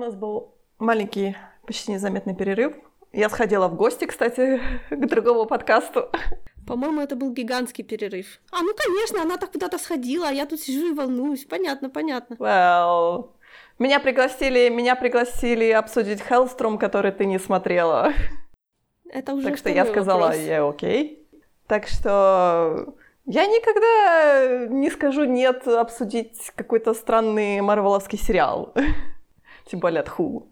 нас был маленький, почти незаметный перерыв. Я сходила в гости, кстати, к другому подкасту. По-моему, это был гигантский перерыв. А, ну, конечно, она так куда-то сходила, а я тут сижу и волнуюсь. Понятно, понятно. Well, меня пригласили, меня пригласили обсудить Hellstrom, который ты не смотрела. Это уже Так что я сказала, вопрос. я окей. Так что я никогда не скажу нет обсудить какой-то странный марвеловский сериал. Тем более от Hulu.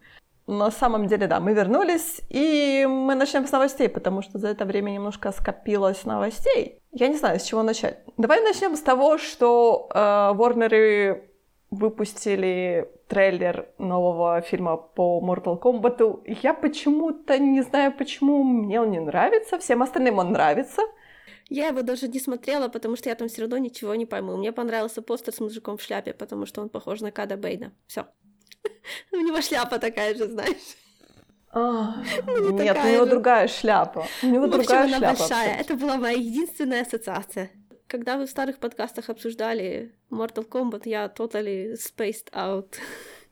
На самом деле, да, мы вернулись, и мы начнем с новостей, потому что за это время немножко скопилось новостей. Я не знаю, с чего начать. Давай начнем с того, что э, Ворнеры выпустили трейлер нового фильма по Mortal Kombat. Я почему-то не знаю, почему мне он не нравится, всем остальным он нравится. Я его даже не смотрела, потому что я там все равно ничего не пойму. Мне понравился постер с мужиком в шляпе, потому что он похож на Када Бейна. Все. У него шляпа такая же, знаешь. А, Ну, не Нет, у него же. другая шляпа. У него В общем, другая она шляпа. большая. Это была моя единственная ассоциация. Когда вы в старых подкастах обсуждали Mortal Kombat, я totally spaced out.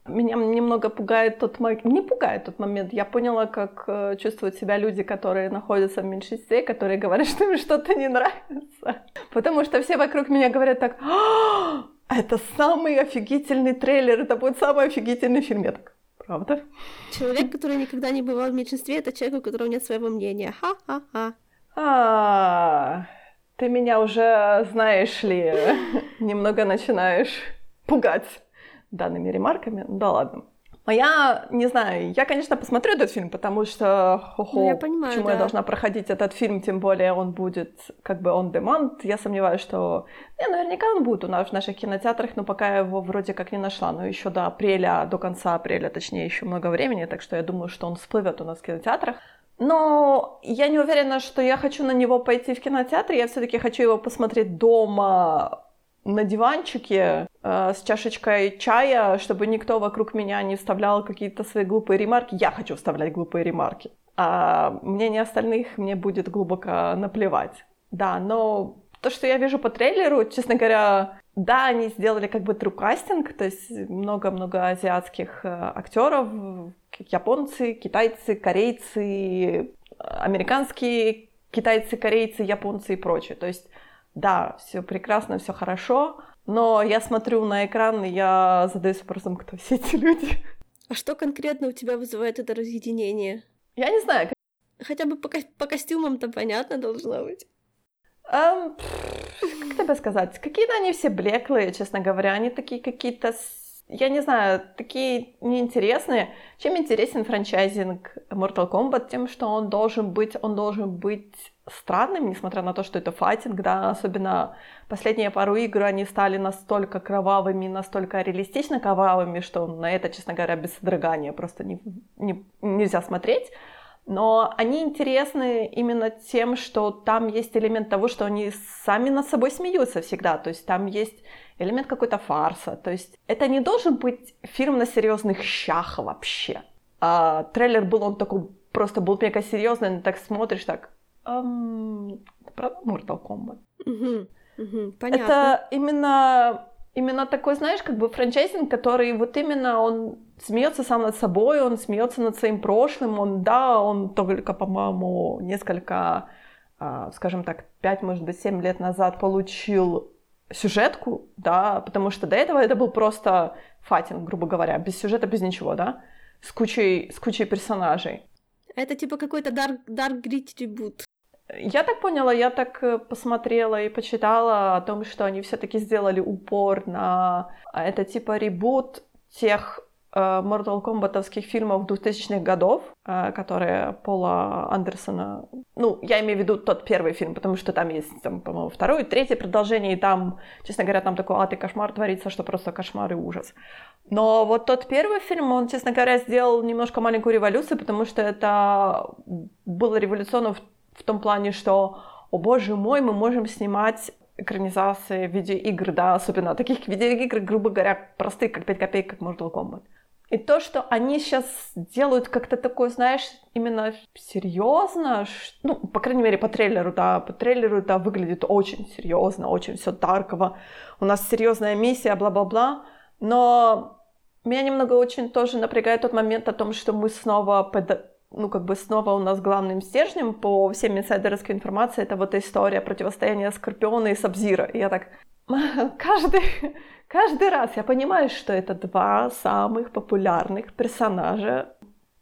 Меня немного пугает тот момент, не пугает тот момент. Я поняла, как э, чувствуют себя люди, которые находятся в меньшинстве, которые говорят, что им что-то не нравится. Потому что все вокруг меня говорят так, «А, это самый офигительный трейлер, это будет самый офигительный фильм. Я так, правда? Человек, который никогда не бывал в меньшинстве, это человек, у которого нет своего мнения. Ха-ха-ха. А, ты меня уже, знаешь ли, немного начинаешь пугать данными ремарками. Да ладно. А я не знаю, я, конечно, посмотрю этот фильм, потому что, хо-хо, Ну, я понимаю, почему да. я должна проходить этот фильм, тем более он будет как бы on demand. Я сомневаюсь, что... Не, наверняка он будет у нас в наших кинотеатрах, но пока я его вроде как не нашла. Но еще до апреля, до конца апреля, точнее, еще много времени, так что я думаю, что он всплывет у нас в кинотеатрах. Но я не уверена, что я хочу на него пойти в кинотеатр. Я все-таки хочу его посмотреть дома на диванчике э, с чашечкой чая, чтобы никто вокруг меня не вставлял какие-то свои глупые ремарки. Я хочу вставлять глупые ремарки. А мнение остальных мне будет глубоко наплевать. Да, но то, что я вижу по трейлеру, честно говоря, да, они сделали как бы трукастинг, то есть много-много азиатских э, актеров, японцы, китайцы, корейцы, американские китайцы, корейцы, японцы и прочее. То есть, да, все прекрасно, все хорошо, но я смотрю на экран, и я задаюсь вопросом, кто все эти люди. А что конкретно у тебя вызывает это разъединение? Я не знаю, Хотя бы по, ко- по костюмам-то понятно должно быть. Эм, как тебе сказать? Какие-то они все блеклые, честно говоря. Они такие какие-то, я не знаю, такие неинтересные. Чем интересен франчайзинг Mortal Kombat? Тем, что он должен быть, он должен быть странным, несмотря на то, что это файтинг, да, особенно последние пару игр, они стали настолько кровавыми, настолько реалистично кровавыми, что на это, честно говоря, без содрогания просто не, не- нельзя смотреть. Но они интересны именно тем, что там есть элемент того, что они сами над собой смеются всегда. То есть там есть элемент какой-то фарса. То есть это не должен быть фильм на серьезных щах вообще. А трейлер был, он такой просто был мега серьезный, так смотришь так. «Эм, правда Mortal Kombat? Мгм, мгм, понятно. Это именно, именно такой, знаешь, как бы франчайзинг, который вот именно он смеется сам над собой, он смеется над своим прошлым, он, да, он только, по-моему, несколько, а, скажем так, 5, может быть, 7 лет назад получил сюжетку, да, потому что до этого это был просто файтинг, грубо говоря, без сюжета, без ничего, да, с кучей, с кучей персонажей. Это типа какой-то dark, dark gritty ребут. Я так поняла, я так э, посмотрела и почитала о том, что они все-таки сделали упор на а, это типа ребут тех э, Mortal Kombat'овских фильмов 2000-х годов, э, которые Пола Андерсона... Ну, я имею в виду тот первый фильм, потому что там есть, там, по-моему, второе, третье продолжение, и там, честно говоря, там такой ад и кошмар творится, что просто кошмар и ужас. Но вот тот первый фильм, он, честно говоря, сделал немножко маленькую революцию, потому что это было революционно в, в том плане, что, о боже мой, мы можем снимать экранизации видеоигр, да, особенно таких видеоигр, грубо говоря, простых, как 5 копеек, как Mortal Kombat. И то, что они сейчас делают как-то такое, знаешь, именно серьезно, ну, по крайней мере, по трейлеру, да, по трейлеру это выглядит очень серьезно, очень все дарково. У нас серьезная миссия, бла-бла-бла. Но Меня немного очень тоже напрягает тот момент о том, что мы снова ну, как бы снова у нас главным стержнем по всем инсайдерской информации это вот история противостояния Скорпиона и Сабзира. И я так, каждый, каждый раз я понимаю, что это два самых популярных персонажа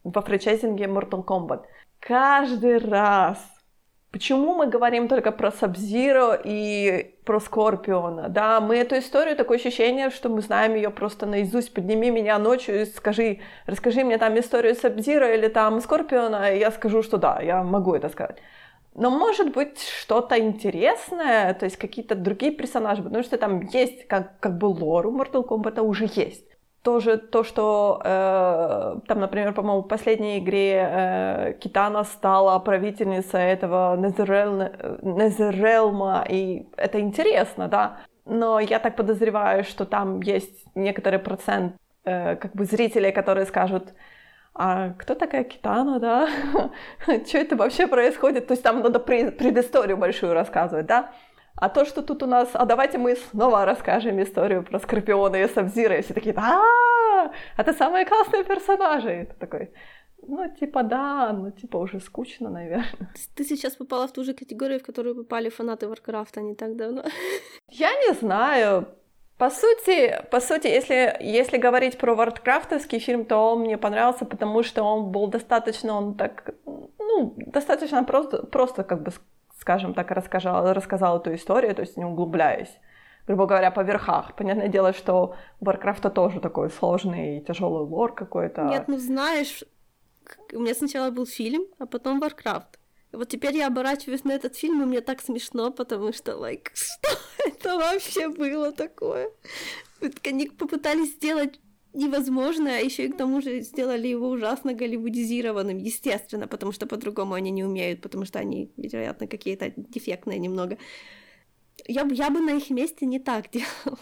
во франчайзинге Mortal Kombat. Каждый раз Почему мы говорим только про Сабзиро и про Скорпиона? Да, мы эту историю, такое ощущение, что мы знаем ее просто наизусть. Подними меня ночью и скажи, расскажи мне там историю Сабзиро или там Скорпиона, и я скажу, что да, я могу это сказать. Но может быть что-то интересное, то есть какие-то другие персонажи, потому что там есть как, как бы лор у Mortal Kombat уже есть тоже то, что э, там, например, по-моему, в последней игре э, Китана стала правительницей этого Незерелма, и это интересно, да. Но я так подозреваю, что там есть некоторый процент э, как бы зрителей, которые скажут, а кто такая Китана, да? Что это вообще происходит? То есть там надо предысторию большую рассказывать, да? А то, что тут у нас, а давайте мы снова расскажем историю про Скорпиона и Сабзира, и все такие, а это самые классные персонажи. И ты такой, ну, типа, да, ну, типа, уже скучно, наверное. Ты сейчас попала в ту же категорию, в которую попали фанаты Варкрафта не так давно. Я не знаю. По сути, по сути, если, если говорить про варкрафтовский фильм, то он мне понравился, потому что он был достаточно, он так, ну, достаточно просто, просто как бы скажем так, рассказал, рассказал эту историю, то есть не углубляясь, грубо говоря, по верхах. Понятное дело, что Варкрафта тоже такой сложный и тяжелый лор какой-то. Нет, ну знаешь, у меня сначала был фильм, а потом. И вот теперь я оборачиваюсь на этот фильм, и мне так смешно, потому что, like, что это вообще было такое? Они попытались сделать невозможно, а еще и к тому же сделали его ужасно голливудизированным, естественно, потому что по-другому они не умеют, потому что они, вероятно, какие-то дефектные немного. Я, я бы на их месте не так делала.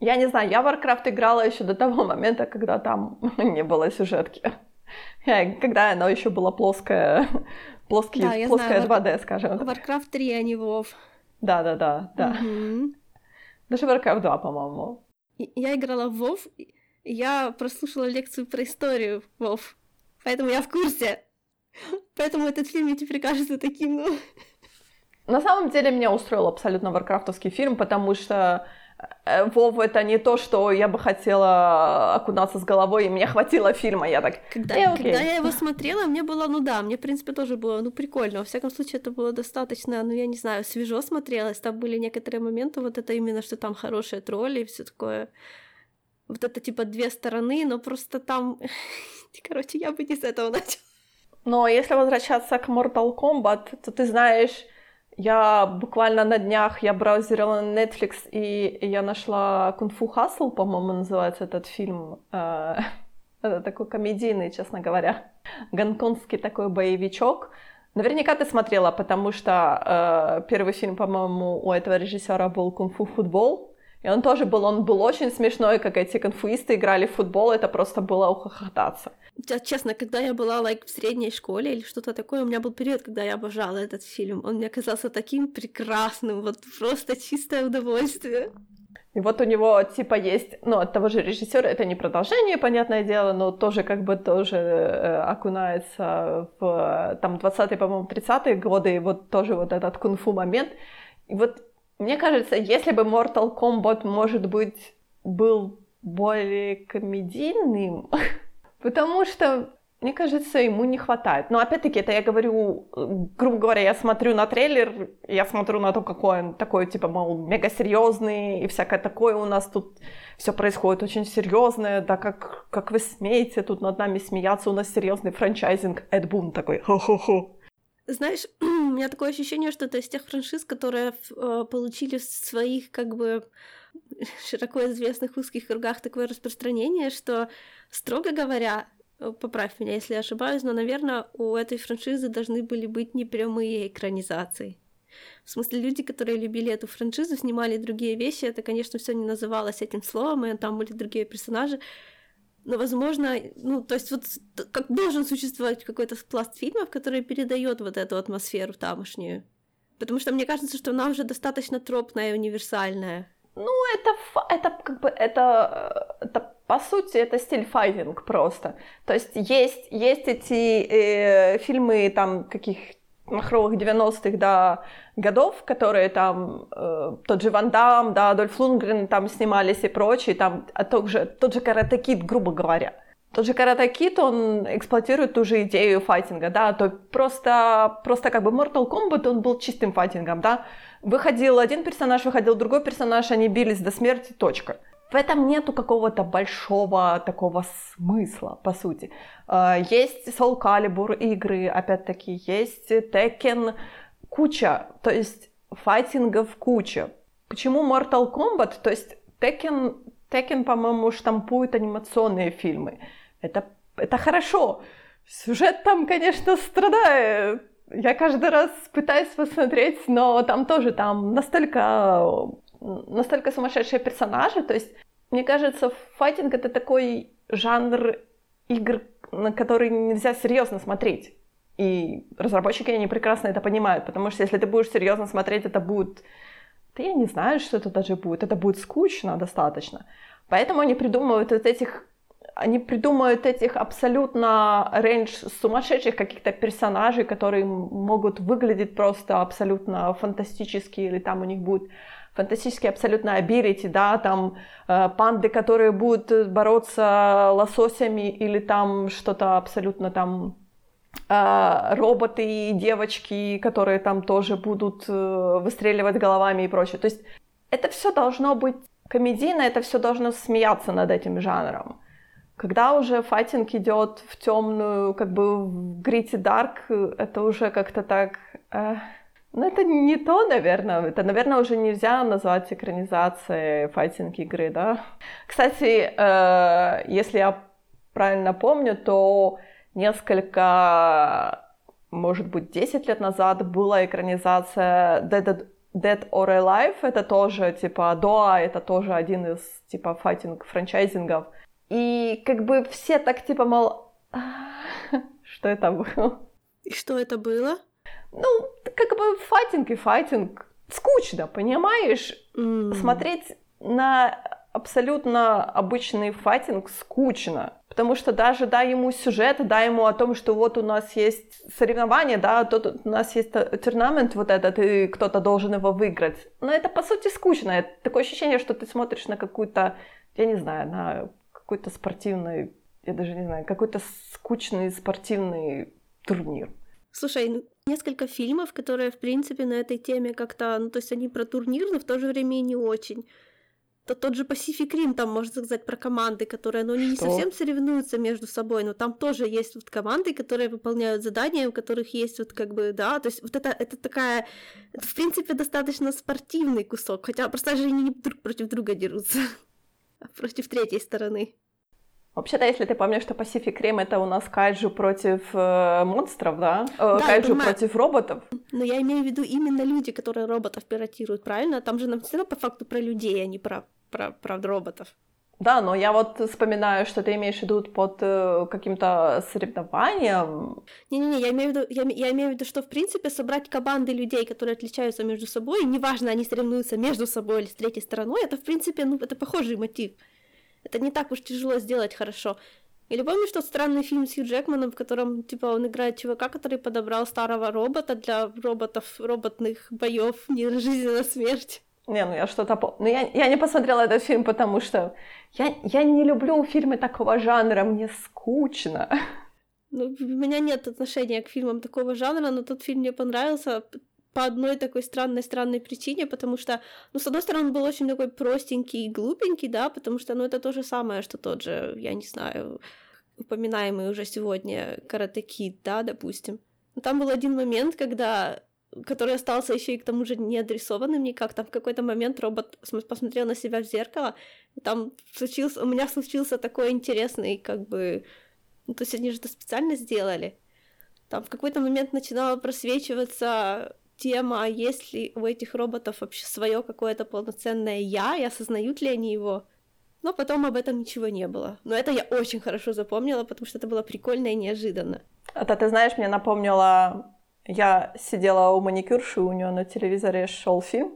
Я не знаю, я в Warcraft играла еще до того момента, когда там не было сюжетки. Когда оно еще было плоское, плоский, да, плоское знаю, 2D, скажем. Warcraft 3, а не WoW. Да, да, да, да. Угу. Даже Warcraft 2, по-моему. Я играла в WoW, я прослушала лекцию про историю, Вов. Поэтому я в курсе. Поэтому этот фильм мне теперь кажется таким, ну... На самом деле меня устроил абсолютно варкрафтовский фильм, потому что э, Вов это не то, что я бы хотела окунаться с головой, и мне хватило фильма, я так... Когда, э, когда я его смотрела, мне было, ну да, мне, в принципе, тоже было, ну, прикольно. Во всяком случае, это было достаточно, ну, я не знаю, свежо смотрелось. Там были некоторые моменты, вот это именно, что там хорошие тролли и все такое вот это типа две стороны, но просто там... Короче, я бы не с этого начала. Но если возвращаться к Mortal Kombat, то ты знаешь, я буквально на днях я браузерила Netflix и я нашла Fu Hustle, по-моему, называется этот фильм. Э, это такой комедийный, честно говоря. Гонконгский такой боевичок. Наверняка ты смотрела, потому что э, первый фильм, по-моему, у этого режиссера был Кунг Фу Футбол. И он тоже был, он был очень смешной, как эти конфуисты играли в футбол, это просто было ухохотаться. Честно, когда я была like, в средней школе или что-то такое, у меня был период, когда я обожала этот фильм. Он мне казался таким прекрасным, вот просто чистое удовольствие. И вот у него типа есть, ну, от того же режиссера, это не продолжение, понятное дело, но тоже как бы тоже э, окунается в там 20-е, по-моему, 30-е годы, и вот тоже вот этот кунг-фу момент. И вот мне кажется, если бы Mortal Kombat, может быть, был более комедийным, потому что, мне кажется, ему не хватает. Но опять-таки, это я говорю, грубо говоря, я смотрю на трейлер, я смотрю на то, какой он такой, типа, мол, мега серьезный и всякое такое у нас тут все происходит очень серьезное, да как, как вы смеете тут над нами смеяться, у нас серьезный франчайзинг, Эд Бун такой, хо-хо-хо. Знаешь, у меня такое ощущение, что это из тех франшиз, которые э, получили в своих, как бы, широко известных узких кругах такое распространение, что, строго говоря, э, поправь меня, если я ошибаюсь, но, наверное, у этой франшизы должны были быть непрямые экранизации. В смысле, люди, которые любили эту франшизу, снимали другие вещи, это, конечно, все не называлось этим словом, и там были другие персонажи, но, возможно, ну, то есть вот как должен существовать какой-то пласт фильмов, который передает вот эту атмосферу тамошнюю. Потому что мне кажется, что она уже достаточно тропная и универсальная. Ну, это, это как бы, это, это по сути, это стиль файтинг просто. То есть есть, есть эти э, фильмы там каких махровых 90-х да, годов, которые там, э, тот же Ван Дам, да, Адольф Лунгрен там снимались и прочие, там, а тот же, тот же Карате грубо говоря. Тот же Карате он эксплуатирует ту же идею файтинга, да, то просто, просто как бы Mortal Kombat, он был чистым файтингом, да. Выходил один персонаж, выходил другой персонаж, они бились до смерти, точка. В этом нету какого-то большого такого смысла, по сути. А, есть Soul Calibur игры, опять-таки, есть Tekken, куча, то есть файтингов куча. Почему Mortal Kombat? То есть Tekken, Tekken по-моему, штампует анимационные фильмы. Это, это хорошо. Сюжет там, конечно, страдает. Я каждый раз пытаюсь посмотреть, но там тоже там настолько, настолько сумасшедшие персонажи. То есть, мне кажется, файтинг это такой жанр игр, на который нельзя серьезно смотреть. И разработчики, они прекрасно это понимают, потому что если ты будешь серьезно смотреть, это будет... Да я не знаю, что это даже будет. Это будет скучно достаточно. Поэтому они придумывают вот этих они придумают этих абсолютно рейндж сумасшедших каких-то персонажей, которые могут выглядеть просто абсолютно фантастически, или там у них будет фантастические абсолютно ability, да, там э, панды, которые будут бороться лососями, или там что-то абсолютно там э, роботы и девочки, которые там тоже будут э, выстреливать головами и прочее. То есть это все должно быть комедийно, это все должно смеяться над этим жанром. Когда уже файтинг идет в темную, как бы в грити дарк, это уже как-то так... Э, ну, это не то, наверное. Это, наверное, уже нельзя назвать экранизацией файтинг игры, да? Кстати, э, если я правильно помню, то несколько, может быть, 10 лет назад была экранизация Dead, Dead or Alive. Это тоже, типа, Доа, это тоже один из, типа, файтинг франчайзингов. И как бы все так типа, мол, что это было? И что это было? Ну, как бы файтинг и файтинг. Скучно, понимаешь? Mm. Смотреть на абсолютно обычный файтинг скучно. Потому что даже дай ему сюжет, дай ему о том, что вот у нас есть соревнование, да, тут у нас есть турнамент вот этот, и кто-то должен его выиграть. Но это по сути скучно. Это такое ощущение, что ты смотришь на какую-то, я не знаю, на какой-то спортивный, я даже не знаю, какой-то скучный спортивный турнир. Слушай, несколько фильмов, которые, в принципе, на этой теме как-то, ну, то есть они про турнир, но в то же время и не очень. То тот же Pacific Rim, там, можно сказать, про команды, которые, ну, они не совсем соревнуются между собой, но там тоже есть вот команды, которые выполняют задания, у которых есть вот как бы, да, то есть вот это, это такая, это, в принципе, достаточно спортивный кусок, хотя просто же они друг против друга дерутся против третьей стороны. Вообще-то, если ты помнишь, что Pacific Rim это у нас кайджу против э, монстров, да? Э, да кайджу против роботов. Но я имею в виду именно люди, которые роботов пиротируют, правильно? Там же нам все по факту про людей, а не про, про, про роботов. Да, но я вот вспоминаю, что ты имеешь в виду под э, каким-то соревнованием. Не-не-не, я имею в виду, я, я имею в виду, что в принципе собрать команды людей, которые отличаются между собой, неважно, они соревнуются между собой или с третьей стороной, это в принципе, ну, это похожий мотив. Это не так уж тяжело сделать хорошо. Или помнишь тот странный фильм с Хью Джекманом, в котором, типа, он играет чувака, который подобрал старого робота для роботов, роботных боев, не жизнь, а смерть? Не, ну я что-то помню. Ну я, я не посмотрела этот фильм, потому что я, я не люблю фильмы такого жанра, мне скучно. Ну, у меня нет отношения к фильмам такого жанра, но тот фильм мне понравился по одной такой странной-странной причине, потому что, ну, с одной стороны, он был очень такой простенький и глупенький, да, потому что, ну, это то же самое, что тот же, я не знаю, упоминаемый уже сегодня Карате Кид, да, допустим. Но там был один момент, когда который остался еще и к тому же не адресованным никак. Там в какой-то момент робот посмотрел на себя в зеркало, и там случился, у меня случился такой интересный, как бы, ну, то есть они же это специально сделали. Там в какой-то момент начинала просвечиваться тема, а есть ли у этих роботов вообще свое какое-то полноценное я, и осознают ли они его. Но потом об этом ничего не было. Но это я очень хорошо запомнила, потому что это было прикольно и неожиданно. Это, ты знаешь, мне напомнило я сидела у маникюрши, у нее на телевизоре шел фильм,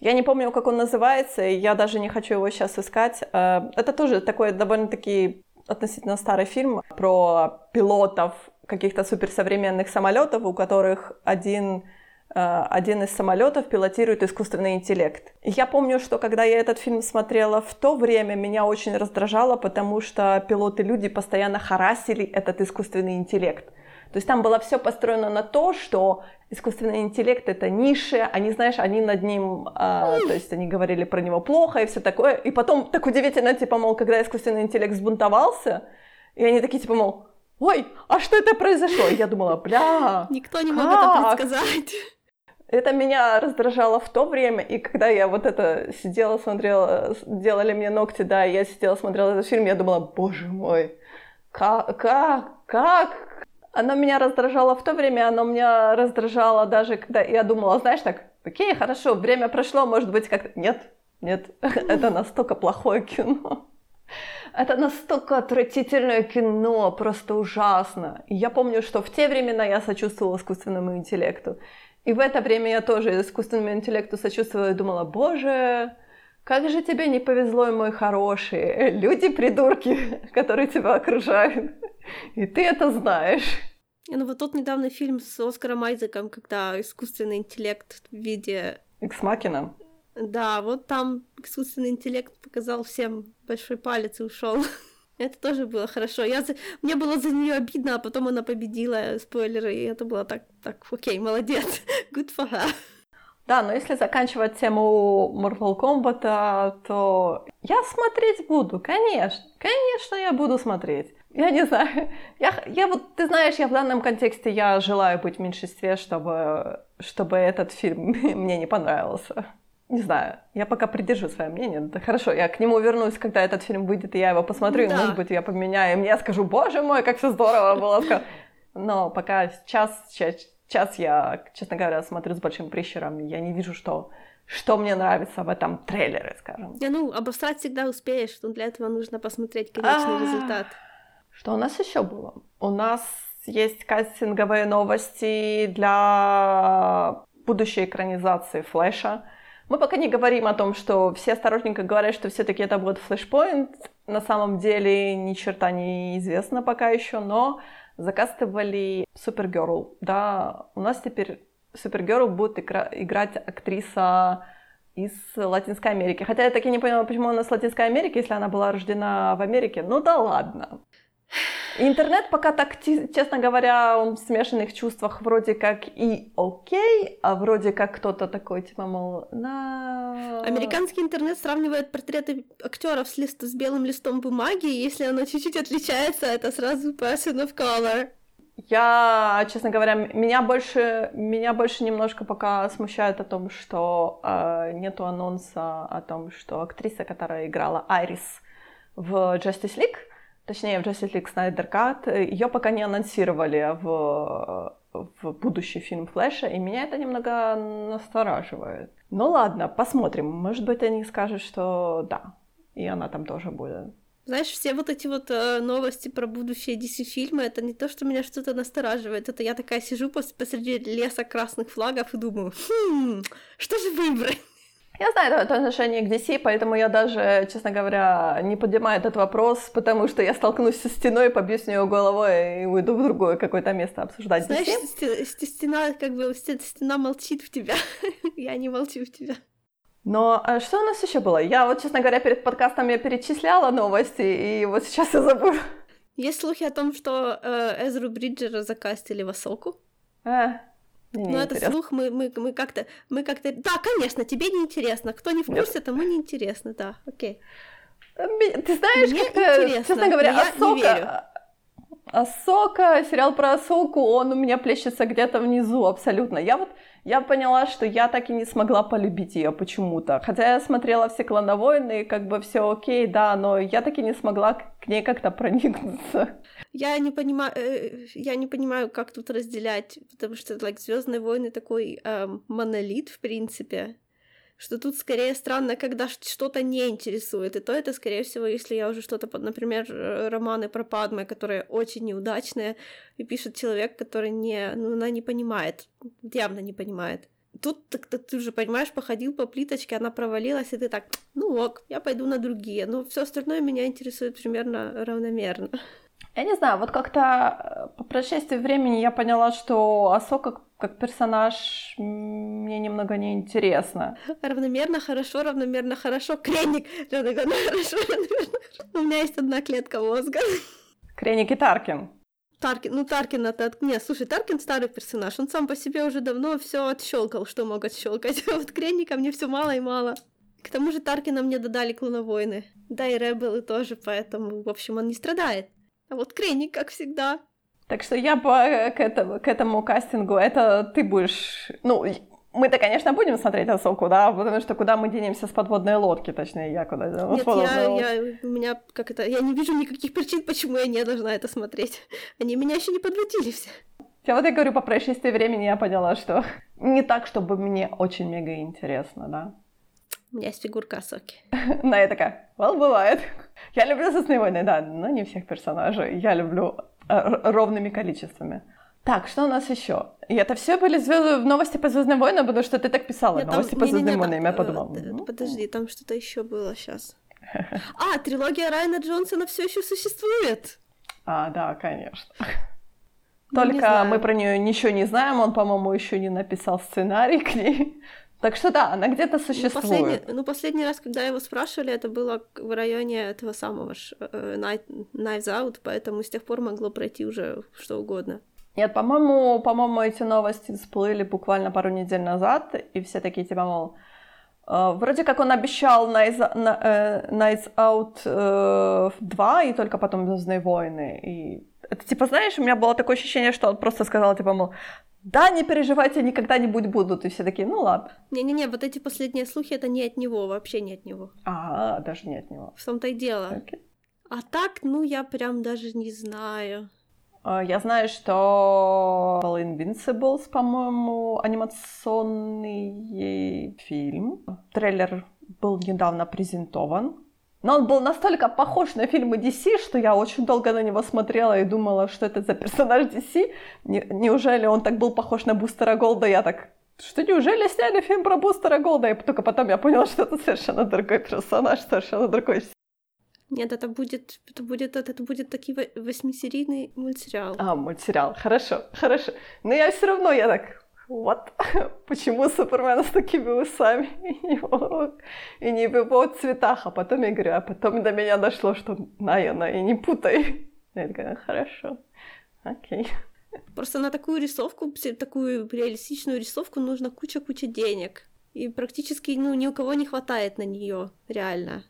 Я не помню, как он называется, и я даже не хочу его сейчас искать. Э, это тоже такой довольно-таки относительно старый фильм про пилотов каких-то суперсовременных самолетов, у которых один Э, один из самолетов пилотирует искусственный интеллект. Я помню, что когда я этот фильм смотрела в то время, меня очень раздражало, потому что пилоты-люди постоянно харасили этот искусственный интеллект. То есть там было все построено на то, что искусственный интеллект это ниша, они, знаешь, они над ним, э, то есть они говорили про него плохо и все такое. И потом так удивительно, типа, мол, когда искусственный интеллект сбунтовался, и они такие, типа, мол, ой, а что это произошло? И я думала, бля, Никто не как? мог это предсказать. Это меня раздражало в то время, и когда я вот это сидела, смотрела, делали мне ногти, да, я сидела, смотрела этот фильм, я думала, боже мой, как, как, как? Оно меня раздражало в то время, оно меня раздражало даже, когда я думала, знаешь, так, окей, хорошо, время прошло, может быть, как-то... Нет, нет, это настолько плохое кино. Это настолько отвратительное кино, просто ужасно. Я помню, что в те времена я сочувствовала искусственному интеллекту. И в это время я тоже искусственному интеллекту сочувствовала и думала, боже, как же тебе не повезло, мой хороший. Люди-придурки, которые тебя окружают. И ты это знаешь. Ну вот тот недавно фильм с Оскаром Айзеком, когда искусственный интеллект в виде... Экс-макина. Да, вот там искусственный интеллект показал всем большой палец и ушел. Это тоже было хорошо. Я за... Мне было за нее обидно, а потом она победила, спойлеры, и это было так, так, окей, молодец, good for her. Да, но если заканчивать тему Mortal Kombat, то я смотреть буду, конечно, конечно, я буду смотреть. Я не знаю, я, я вот, ты знаешь, я в данном контексте, я желаю быть в меньшинстве, чтобы, чтобы этот фильм мне не понравился. Не знаю, я пока придержу свое мнение. Да хорошо, я к нему вернусь, когда этот фильм выйдет, и я его посмотрю, да. и, может быть, я поменяю, и мне скажу, боже мой, как все здорово было. Но пока сейчас, сейчас я, честно говоря, смотрю с большим прищером, я не вижу, что что мне нравится в этом трейлере, скажем. Я, ну, обосрать всегда успеешь, но для этого нужно посмотреть конечный А-а-а. результат. Что у нас еще было? У нас есть кастинговые новости для будущей экранизации Флэша. Мы пока не говорим о том, что все осторожненько говорят, что все-таки это будет флешпоинт. На самом деле ни черта не известно пока еще, но закастывали Супергерл. Да, у нас теперь Супергерл будет игра- играть актриса из Латинской Америки. Хотя я так и не поняла, почему она с Латинской Америки, если она была рождена в Америке. Ну да ладно. Интернет пока так, честно говоря, он в смешанных чувствах вроде как и окей, а вроде как кто-то такой, типа, мол, на... Американский интернет сравнивает портреты актеров с, лист... с белым листом бумаги, и если оно чуть-чуть отличается, это сразу person of color. Я, честно говоря, меня больше, меня больше немножко пока смущает о том, что э, нету анонса о том, что актриса, которая играла Айрис в Justice League, точнее в Justice League Snyder Cut, ее пока не анонсировали в, в будущий фильм Флэша, и меня это немного настораживает. Ну ладно, посмотрим. Может быть, они скажут, что да, и она там тоже будет. Знаешь, все вот эти вот э, новости про будущее DC-фильмы, это не то, что меня что-то настораживает, это я такая сижу посреди леса красных флагов и думаю, хм, что же выбрать? Я знаю это отношение к DC, поэтому я даже, честно говоря, не поднимаю этот вопрос, потому что я столкнусь со стеной, побью с нее головой и уйду в другое какое-то место обсуждать Знаешь, DC. стена, как бы, стена молчит в тебя. я не молчу в тебя. Но а что у нас еще было? Я вот, честно говоря, перед подкастом я перечисляла новости, и вот сейчас я забыла. Есть слухи о том, что э, Эзру Бриджера закастили в Асоку. А, ну, это слух, мы, мы, мы как-то, мы как-то... Да, конечно, тебе не интересно. Кто не в курсе, Нет. тому не интересно, да, окей. Ты знаешь, Мне как, интересно, честно говоря, я Асока... Не верю. Асока, сериал про Асоку, он у меня плещется где-то внизу абсолютно. Я вот я поняла, что я так и не смогла полюбить ее почему-то. Хотя я смотрела все клановойны, и как бы все окей, да, но я так и не смогла к ней как-то проникнуться. Я не понимаю, э, я не понимаю, как тут разделять, потому что like, Звездные войны такой эм, монолит, в принципе что тут скорее странно, когда что-то не интересует. И то это, скорее всего, если я уже что-то, например, романы про Падме, которые очень неудачные, и пишет человек, который не, ну, она не понимает, явно не понимает. тут так, так, ты уже понимаешь, походил по плиточке, она провалилась, и ты так, ну ок, я пойду на другие. Но все остальное меня интересует примерно равномерно. Я не знаю, вот как-то э, по прошествии времени я поняла, что Асока как, как персонаж мне немного неинтересно. Равномерно хорошо, равномерно хорошо. Креник равномерно хорошо, равномерно хорошо. У меня есть одна клетка мозга. Креник и Таркин. Таркин, ну Таркин это... Нет, слушай, Таркин старый персонаж, он сам по себе уже давно все отщелкал, что мог отщелкать. А вот Кренника мне все мало и мало. К тому же Таркина мне додали клоновойны. Да и Ребелы тоже, поэтому, в общем, он не страдает. А вот Кренник, как всегда. Так что я по, к, этому, к этому кастингу, это ты будешь... Ну, мы-то, конечно, будем смотреть Асоку, да, потому что куда мы денемся с подводной лодки, точнее, я куда денусь Нет, я, я, у меня, как это, я не вижу никаких причин, почему я не должна это смотреть. Они меня еще не подводили все. Я вот я говорю, по происшествии времени я поняла, что не так, чтобы мне очень мега интересно, да. У меня есть фигурка Асоки. На я такая, well, бывает. Я люблю «Звездные войны», да, но не всех персонажей. Я люблю э, ровными количествами. Так, что у нас еще? И это все были звезды, новости по Звездным войнам, потому что ты так писала. Нет, новости там, по Звездным войнам, я подумала. Ну, подожди, там что-то еще было сейчас. А, трилогия Райана Джонсона все еще существует. А, да, конечно. Ну, Только мы про нее ничего не знаем, он, по-моему, еще не написал сценарий к ней. Так что да, она где-то существует. Ну последний, ну, последний раз, когда его спрашивали, это было в районе этого самого э, Knives Out, поэтому с тех пор могло пройти уже что угодно. Нет, по-моему, по-моему, эти новости всплыли буквально пару недель назад, и все такие типа, мол, э, вроде как он обещал Nights, э, Nights Out э, 2, и только потом Звездные войны. И это типа, знаешь, у меня было такое ощущение, что он просто сказал, типа, мол, да, не переживайте, никогда-нибудь будут. И все такие, ну ладно. Не-не-не, вот эти последние слухи, это не от него, вообще не от него. А, даже не от него. В том-то и дело. Okay. А так, ну, я прям даже не знаю. А, я знаю, что Invincibles, по-моему, анимационный фильм. Трейлер был недавно презентован. Но он был настолько похож на фильмы DC, что я очень долго на него смотрела и думала, что это за персонаж DC. неужели он так был похож на Бустера Голда? Я так, что неужели сняли фильм про Бустера Голда? И только потом я поняла, что это совершенно другой персонаж, совершенно другой нет, это будет, это будет, это будет такой восьмисерийный мультсериал. А, мультсериал, хорошо, хорошо. Но я все равно, я так, вот, почему Супермен с такими усами и не в его цветах, а потом я говорю, а потом до меня дошло, что Найана, и не путай. Я такая, хорошо, окей. Просто на такую рисовку, такую реалистичную рисовку нужно куча-куча денег. И практически ну, ни у кого не хватает на нее, реально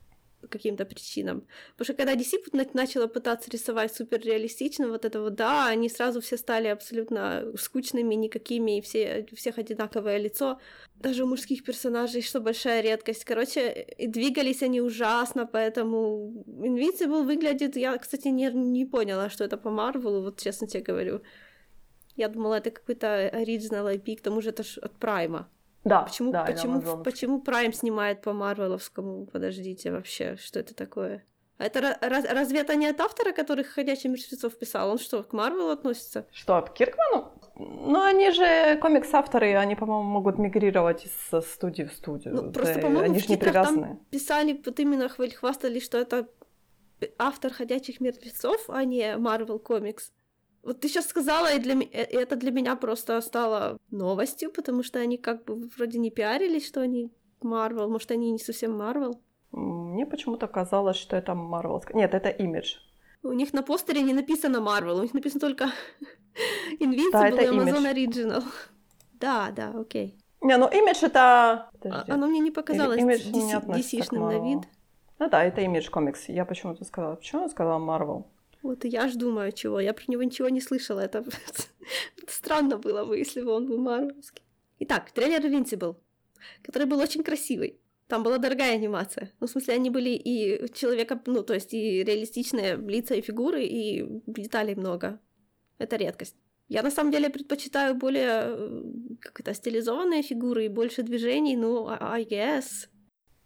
каким-то причинам. Потому что когда DC начала пытаться рисовать супер реалистично, вот это вот, да, они сразу все стали абсолютно скучными, никакими, и все, у всех одинаковое лицо. Даже у мужских персонажей, что большая редкость. Короче, и двигались они ужасно, поэтому Invincible выглядит... Я, кстати, не, не поняла, что это по Марвелу, вот честно тебе говорю. Я думала, это какой-то оригинал IP, к тому же это ж от Прайма. Да, почему, да, почему, почему Prime снимает по Марвеловскому? Подождите, вообще, что это такое? А это раз, разве это не от автора, который «Ходячих мертвецов» писал? Он что, к Марвелу относится? Что, к Киркману? Ну, они же комикс-авторы, они, по-моему, могут мигрировать из студии в студию. Ну, просто, да, по-моему, они в же не привязаны. писали, вот именно хвастались, что это автор «Ходячих мертвецов», а не Marvel Comics. Вот ты сейчас сказала, и, для, и это для меня просто стало новостью, потому что они как бы вроде не пиарились, что они Марвел. Может, они не совсем Марвел? Мне почему-то казалось, что это Марвел. Нет, это имидж. У них на постере не написано Марвел, у них написано только Invincible да, это Amazon image. Original. Да, да, окей. Не, ну имидж это... Подожди. Оно мне не показалось DC-шным на вид. Ну да, это имидж комикс. Я почему-то сказала. Почему я сказала Марвел? Вот и я ж думаю, чего. Я про него ничего не слышала. Это странно было бы, если бы он был марвелский. Итак, трейлер Invincible, который был очень красивый. Там была дорогая анимация. Ну, в смысле, они были и человека, ну, то есть и реалистичные лица и фигуры, и деталей много. Это редкость. Я на самом деле предпочитаю более э, как это стилизованные фигуры и больше движений, ну, I guess.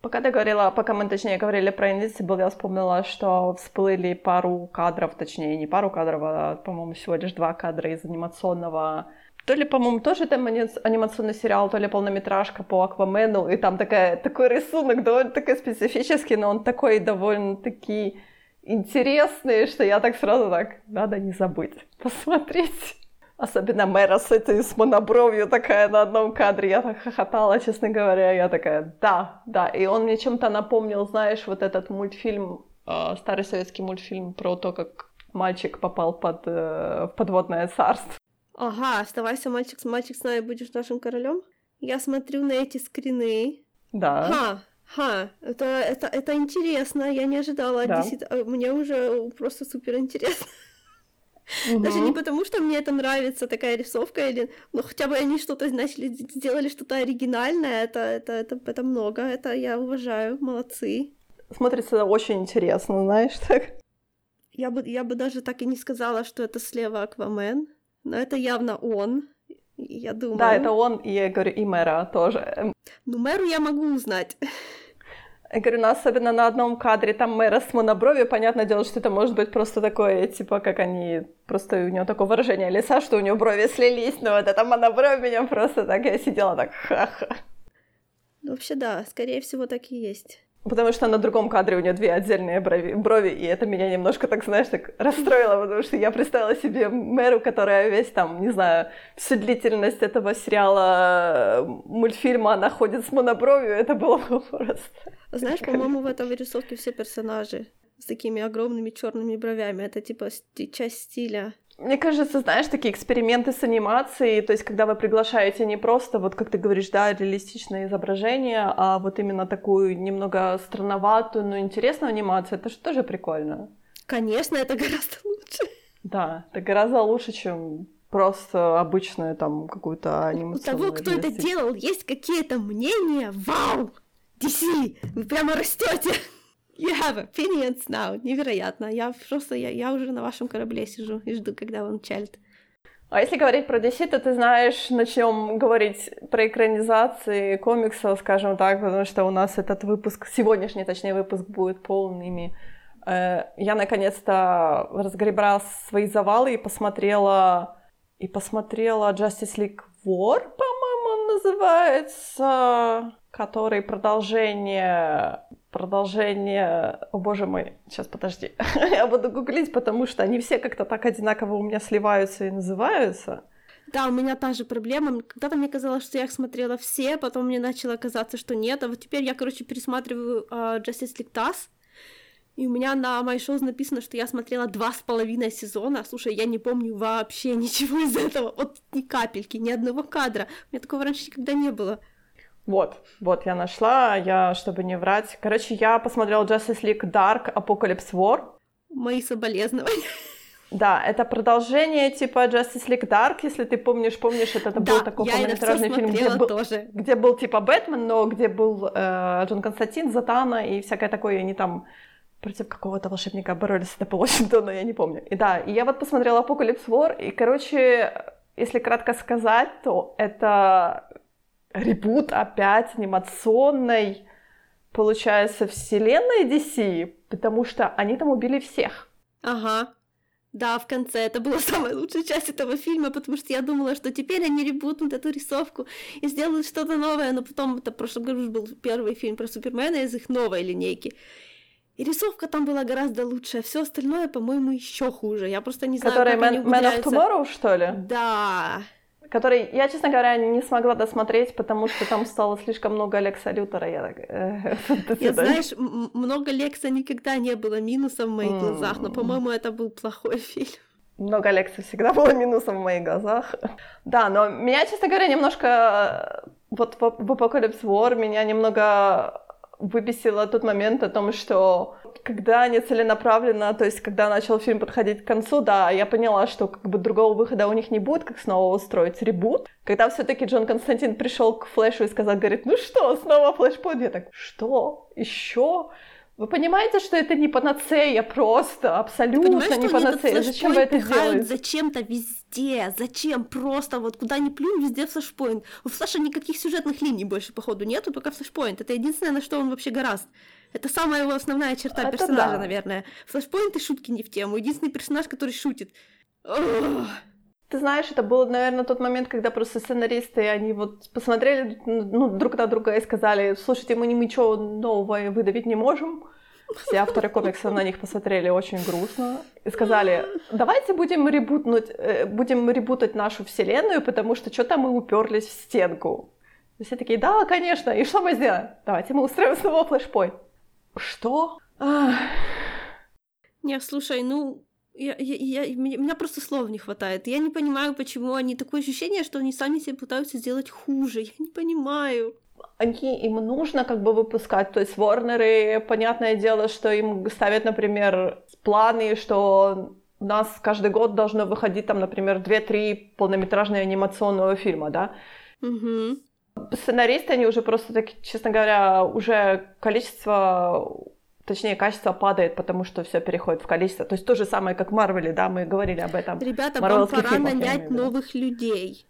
Пока ты говорила, пока мы, точнее, говорили про Invincible, я вспомнила, что всплыли пару кадров, точнее, не пару кадров, а, по-моему, всего лишь два кадра из анимационного То ли, по-моему, тоже там анимационный сериал, то ли полнометражка по Аквамену, и там такая, такой рисунок довольно такой специфический, но он такой довольно-таки интересный, что я так сразу так, надо не забыть посмотреть. Особенно Мэра с этой с монобровью такая на одном кадре. Я так хохотала, честно говоря. Я такая, да, да. И он мне чем-то напомнил, знаешь, вот этот мультфильм, э, старый советский мультфильм про то, как мальчик попал под, э, подводное царство. Ага, оставайся, мальчик, мальчик с нами будешь нашим королем. Я смотрю на эти скрины. Да. Ха, ха, это, это, это интересно, я не ожидала. Да. Действительно, мне уже просто супер интересно. Угу. Даже не потому, что мне это нравится, такая рисовка, или, ну, хотя бы они что-то начали, сделали что-то оригинальное, это, это, это, это много, это я уважаю, молодцы. Смотрится очень интересно, знаешь, так. Я бы, я бы даже так и не сказала, что это слева Аквамен, но это явно он, я думаю. Да, это он, и я говорю, и Мэра тоже. Ну, Мэру я могу узнать. Я говорю, ну, особенно на одном кадре там мэра с монобровью, понятное дело, что это может быть просто такое, типа, как они, просто у него такое выражение лица, что у него брови слились, но вот эта монобровь меня просто так, я сидела так, ха-ха. Ну, вообще, да, скорее всего, так и есть. Потому что на другом кадре у нее две отдельные брови, брови, и это меня немножко, так знаешь, так расстроило, потому что я представила себе мэру, которая весь там, не знаю, всю длительность этого сериала, э, мультфильма находит с монобровью, это было просто... Знаешь, по-моему, в этой рисовке все персонажи с такими огромными черными бровями, это типа часть стиля. Мне кажется, знаешь, такие эксперименты с анимацией, то есть когда вы приглашаете не просто, вот как ты говоришь, да, реалистичное изображение, а вот именно такую немного странноватую, но интересную анимацию, это же тоже прикольно. Конечно, это гораздо лучше. Да, это гораздо лучше, чем просто обычную там какую-то анимацию. У того, кто это делал, есть какие-то мнения? Вау! DC, вы прямо растете! You have opinions now. Невероятно. Я просто, я, я уже на вашем корабле сижу и жду, когда он чалит. А если говорить про DC, то ты знаешь, начнем говорить про экранизации комиксов, скажем так, потому что у нас этот выпуск, сегодняшний, точнее, выпуск будет полными. Э, я наконец-то разгребла свои завалы и посмотрела и посмотрела Justice League War, по-моему, он называется, который продолжение продолжение... О боже мой, сейчас подожди. Я буду гуглить, потому что они все как-то так одинаково у меня сливаются и называются. Да, у меня та же проблема. Когда-то мне казалось, что я их смотрела все, потом мне начало казаться, что нет. А вот теперь я, короче, пересматриваю uh, Justice League TAS, и у меня на шоу написано, что я смотрела два с половиной сезона. Слушай, я не помню вообще ничего из этого. Вот ни капельки, ни одного кадра. У меня такого раньше никогда не было. Вот, вот, я нашла, я, чтобы не врать. Короче, я посмотрела Justice League Dark Apocalypse War. Мои соболезнования. Да, это продолжение типа Justice League Dark, если ты помнишь, помнишь, это, это да, был такой полнометражный фильм, где был, тоже. где был типа Бэтмен, но где был э, Джон Константин, Затана и всякое такое, и они там против какого-то волшебника боролись, это очень давно, я не помню. И да, и я вот посмотрела Apocalypse War, и, короче, если кратко сказать, то это ребут опять анимационной, получается, вселенной DC, потому что они там убили всех. Ага. Да, в конце это была самая лучшая часть этого фильма, потому что я думала, что теперь они ребутнут эту рисовку и сделают что-то новое, но потом это в прошлом году был первый фильм про Супермена из их новой линейки. И рисовка там была гораздо лучше, а все остальное, по-моему, еще хуже. Я просто не знаю, Которая как Man, Man of Tomorrow, что ли? Да который я, честно говоря, не смогла досмотреть, потому что там стало слишком много Лекса Лютера. Я, так, э, я знаешь, много Лекса никогда не было минусом в моих глазах, но, по-моему, это был плохой фильм. Много Лекса всегда было минусом в моих глазах. Да, но меня, честно говоря, немножко... Э, вот в Apocalypse War меня немного выбесило тот момент о том, что когда они целенаправленно, то есть когда начал фильм подходить к концу, да, я поняла, что как бы другого выхода у них не будет, как снова устроить ребут. Когда все-таки Джон Константин пришел к Флэшу и сказал, говорит, ну что, снова флешпоинт? Я так, что? Еще? Вы понимаете, что это не панацея просто, абсолютно не панацея. Зачем вы это делаете? Зачем-то везде, зачем? Просто вот куда ни плюнь, везде флешпоинт. У Флэша никаких сюжетных линий больше, походу, нету, только флешпоинт. Это единственное, на что он вообще гораст. Это самая его основная черта это персонажа, да. наверное. Флешпоинт и шутки не в тему. Единственный персонаж, который шутит. Ох. Ты знаешь, это был, наверное, тот момент, когда просто сценаристы, они вот посмотрели ну, друг на друга и сказали, слушайте, мы ничего нового выдавить не можем. Все авторы комикса на них посмотрели очень грустно и сказали, давайте будем ребутнуть, э, будем ребутать нашу вселенную, потому что что-то мы уперлись в стенку. И все такие, да, конечно, и что мы сделаем? Давайте мы устроим снова флешпойнт. Что? Ах. Не, слушай, ну, я, я, я, меня, меня просто слов не хватает. Я не понимаю, почему они... Такое ощущение, что они сами себе пытаются сделать хуже. Я не понимаю. Они, им нужно как бы выпускать. То есть Ворнеры, понятное дело, что им ставят, например, планы, что у нас каждый год должно выходить там, например, 2-3 полнометражные анимационного фильма, да? Угу. Сценаристы, они уже просто, так, честно говоря, уже количество точнее, качество падает, потому что все переходит в количество. То есть то же самое, как в Марвеле, да, мы говорили об этом. Ребята, вам пора фильмах, нанять новых людей.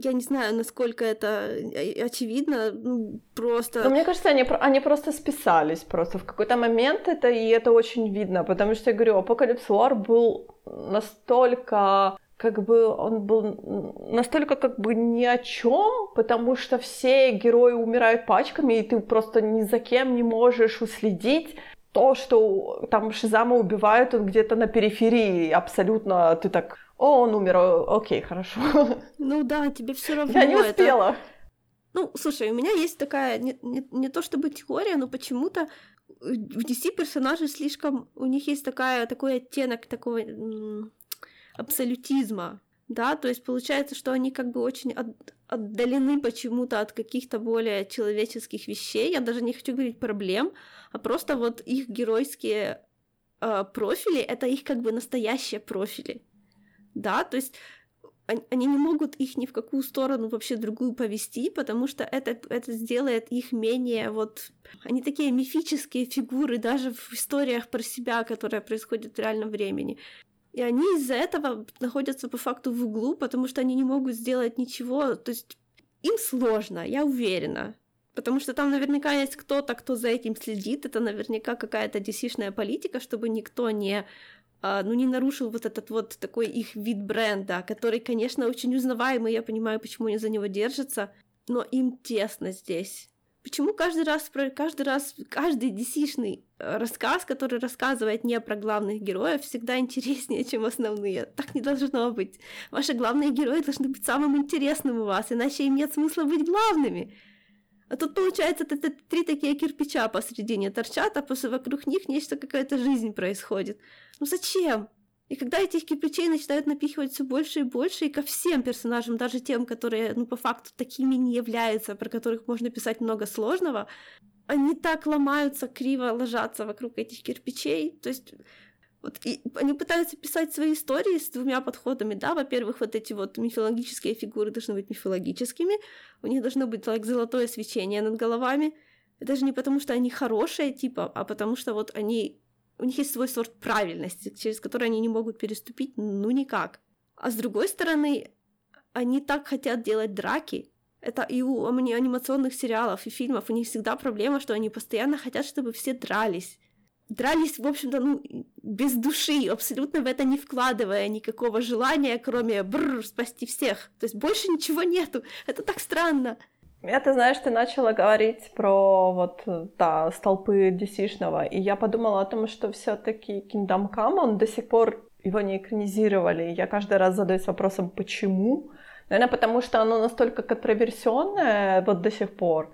Я не знаю, насколько это э, очевидно, ну, просто... Но мне кажется, они, они просто списались просто в какой-то момент это, и это очень видно, потому что, я говорю, Apocalypse War был настолько как бы он был настолько как бы ни о чем, потому что все герои умирают пачками, и ты просто ни за кем не можешь уследить. То, что там Шизама убивают, он где-то на периферии, абсолютно ты так, о, он умер, окей, хорошо. Ну да, тебе все равно. Я не успела. Это... Ну, слушай, у меня есть такая, не, не, не то чтобы теория, но почему-то в DC персонажи слишком, у них есть такая, такой оттенок такого абсолютизма, да, то есть получается, что они как бы очень от, отдалены почему-то от каких-то более человеческих вещей, я даже не хочу говорить проблем, а просто вот их геройские э, профили, это их как бы настоящие профили, да, то есть они не могут их ни в какую сторону вообще другую повести, потому что это, это сделает их менее вот... Они такие мифические фигуры даже в историях про себя, которые происходят в реальном времени. И они из-за этого находятся по факту в углу, потому что они не могут сделать ничего. То есть им сложно, я уверена. Потому что там наверняка есть кто-то, кто за этим следит. Это наверняка какая-то dc политика, чтобы никто не а, ну, не нарушил вот этот вот такой их вид бренда, который, конечно, очень узнаваемый, я понимаю, почему они за него держатся, но им тесно здесь. Почему каждый раз, каждый раз, каждый dc э, рассказ, который рассказывает не про главных героев, всегда интереснее, чем основные? Так не должно быть. Ваши главные герои должны быть самым интересным у вас, иначе им нет смысла быть главными. А тут, получается, это, три такие кирпича посредине торчат, а после вокруг них нечто, какая-то жизнь происходит. Ну зачем? И когда этих кирпичей начинают напихивать все больше и больше, и ко всем персонажам, даже тем, которые, ну, по факту такими не являются, про которых можно писать много сложного, они так ломаются, криво ложатся вокруг этих кирпичей. То есть вот, и они пытаются писать свои истории с двумя подходами, да, во-первых, вот эти вот мифологические фигуры должны быть мифологическими, у них должно быть like, золотое свечение над головами, это же не потому, что они хорошие, типа, а потому что вот они у них есть свой сорт правильности, через который они не могут переступить, ну никак. А с другой стороны, они так хотят делать драки. Это и у анимационных сериалов и фильмов у них всегда проблема, что они постоянно хотят, чтобы все дрались. Дрались, в общем-то, ну, без души, абсолютно в это не вкладывая никакого желания, кроме бррр, спасти всех. То есть больше ничего нету. Это так странно. Я, ты знаешь, ты начала говорить про вот, да, столпы dc и я подумала о том, что все таки Kingdom Come, он до сих пор его не экранизировали. Я каждый раз задаюсь вопросом, почему? Наверное, потому что оно настолько контроверсионное вот до сих пор.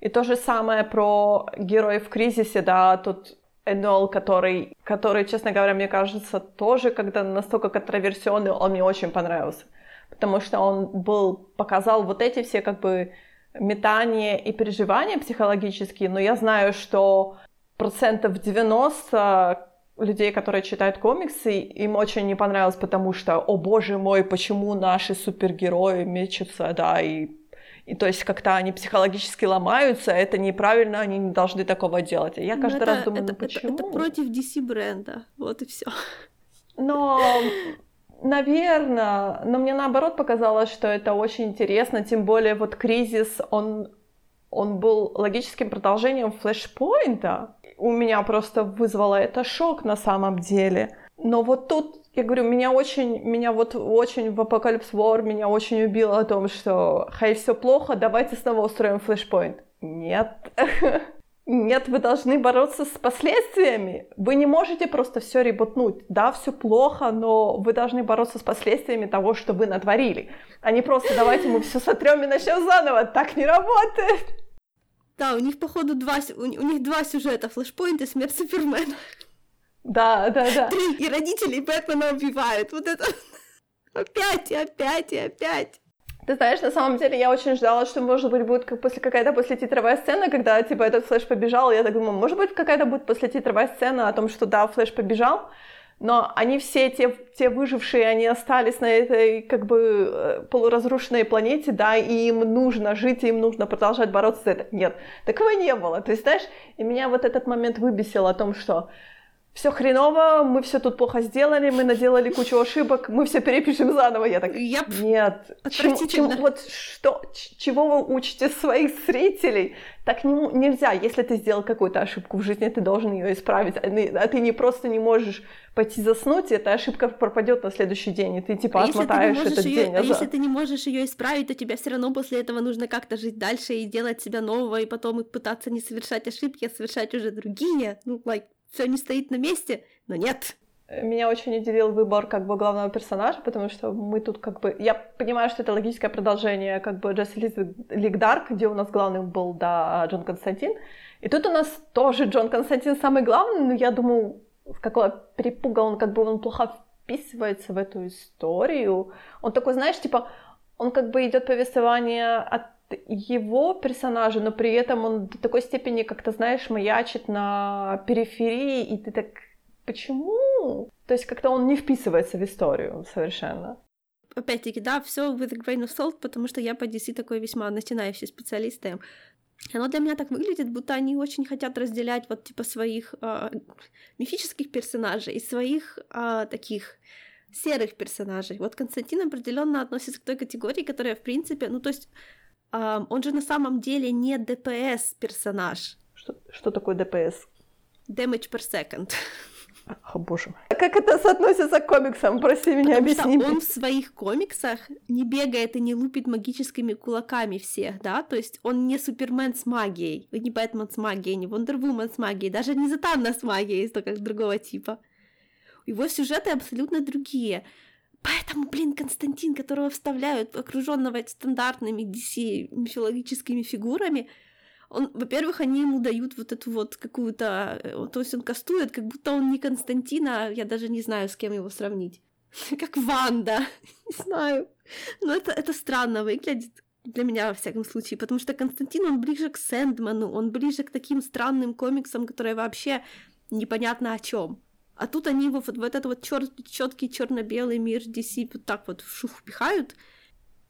И то же самое про героев в кризисе, да, тут Энол, который, который, честно говоря, мне кажется, тоже, когда настолько контроверсионный, он мне очень понравился. Потому что он был, показал вот эти все как бы метания и переживания психологические, но я знаю, что процентов 90 людей, которые читают комиксы, им очень не понравилось, потому что, о боже мой, почему наши супергерои мечутся, да, и, и то есть как-то они психологически ломаются, это неправильно, они не должны такого делать. И я ну, каждый это, раз думаю, это, ну почему? Это, это против DC бренда, вот и все. Но Наверное, но мне наоборот показалось, что это очень интересно, тем более вот кризис, он, он был логическим продолжением флешпоинта. У меня просто вызвало это шок на самом деле. Но вот тут я говорю, меня очень, меня вот очень в Apocalypse War меня очень убило о том, что хай, все плохо, давайте снова устроим флешпоинт. Нет. Нет, вы должны бороться с последствиями. Вы не можете просто все ребутнуть. Да, все плохо, но вы должны бороться с последствиями того, что вы натворили. А не просто давайте мы все сотрем и начнем заново. Так не работает. Да, у них, походу, два, у, у них два сюжета. Флешпоинт и смерть Супермена. Да, да, да. И родителей Бэтмена убивают. Вот это опять и опять и опять. Ты знаешь, на самом деле я очень ждала, что, может быть, будет как после какая-то после титровая сцена, когда, типа, этот Флэш побежал, я так думаю, может быть, какая-то будет после титровая сцена о том, что, да, Флэш побежал, но они все, те, те выжившие, они остались на этой, как бы, э, полуразрушенной планете, да, и им нужно жить, и им нужно продолжать бороться за это. Нет, такого не было. То есть, знаешь, и меня вот этот момент выбесил о том, что все хреново, мы все тут плохо сделали, мы наделали кучу ошибок, мы все перепишем заново. Я так, yep. нет, чему, чему, вот что, чего вы учите своих зрителей? Так не, нельзя, если ты сделал какую-то ошибку в жизни, ты должен ее исправить, а ты, а ты не просто не можешь пойти заснуть, и эта ошибка пропадет на следующий день, и ты типа а отмотаешь этот её, день. А если ты не можешь ее исправить, то тебе все равно после этого нужно как-то жить дальше и делать себя нового, и потом пытаться не совершать ошибки, а совершать уже другие. Ну, like, все не стоит на месте, но нет. Меня очень удивил выбор как бы главного персонажа, потому что мы тут как бы... Я понимаю, что это логическое продолжение как бы Джесси Лиг Дарк, где у нас главным был, да, Джон Константин. И тут у нас тоже Джон Константин самый главный, но я думаю, с какого перепуга он как бы он плохо вписывается в эту историю. Он такой, знаешь, типа, он как бы идет повествование от его персонажа, но при этом он до такой степени, как-то, знаешь, маячит на периферии, и ты так, почему? То есть как-то он не вписывается в историю совершенно. Опять-таки, да, все with a grain of salt, потому что я по DC такой весьма начинающий специалист. Оно для меня так выглядит, будто они очень хотят разделять вот типа своих э, мифических персонажей и своих э, таких серых персонажей. Вот Константин определенно относится к той категории, которая, в принципе, ну то есть он же на самом деле не ДПС персонаж. Что, что такое ДПС? Damage per second. О, боже мой. А как это соотносится к комиксам? Прости меня, Потому объясни. Что он в своих комиксах не бегает и не лупит магическими кулаками всех, да? То есть он не Супермен с магией, не Бэтмен с магией, не Вондервумен с магией, даже не Затанна с магией, только другого типа. Его сюжеты абсолютно другие. Поэтому, блин, Константин, которого вставляют, окруженного стандартными DC мифологическими фигурами, он, во-первых, они ему дают вот эту вот какую-то... Э, то есть он кастует, как будто он не Константин, а я даже не знаю, с кем его сравнить. Как Ванда. Не знаю. Но это, это странно выглядит для меня, во всяком случае, потому что Константин, он ближе к Сэндману, он ближе к таким странным комиксам, которые вообще непонятно о чем. А тут они его вот в этот вот чер- четкий черно-белый мир DC вот так вот в шух пихают,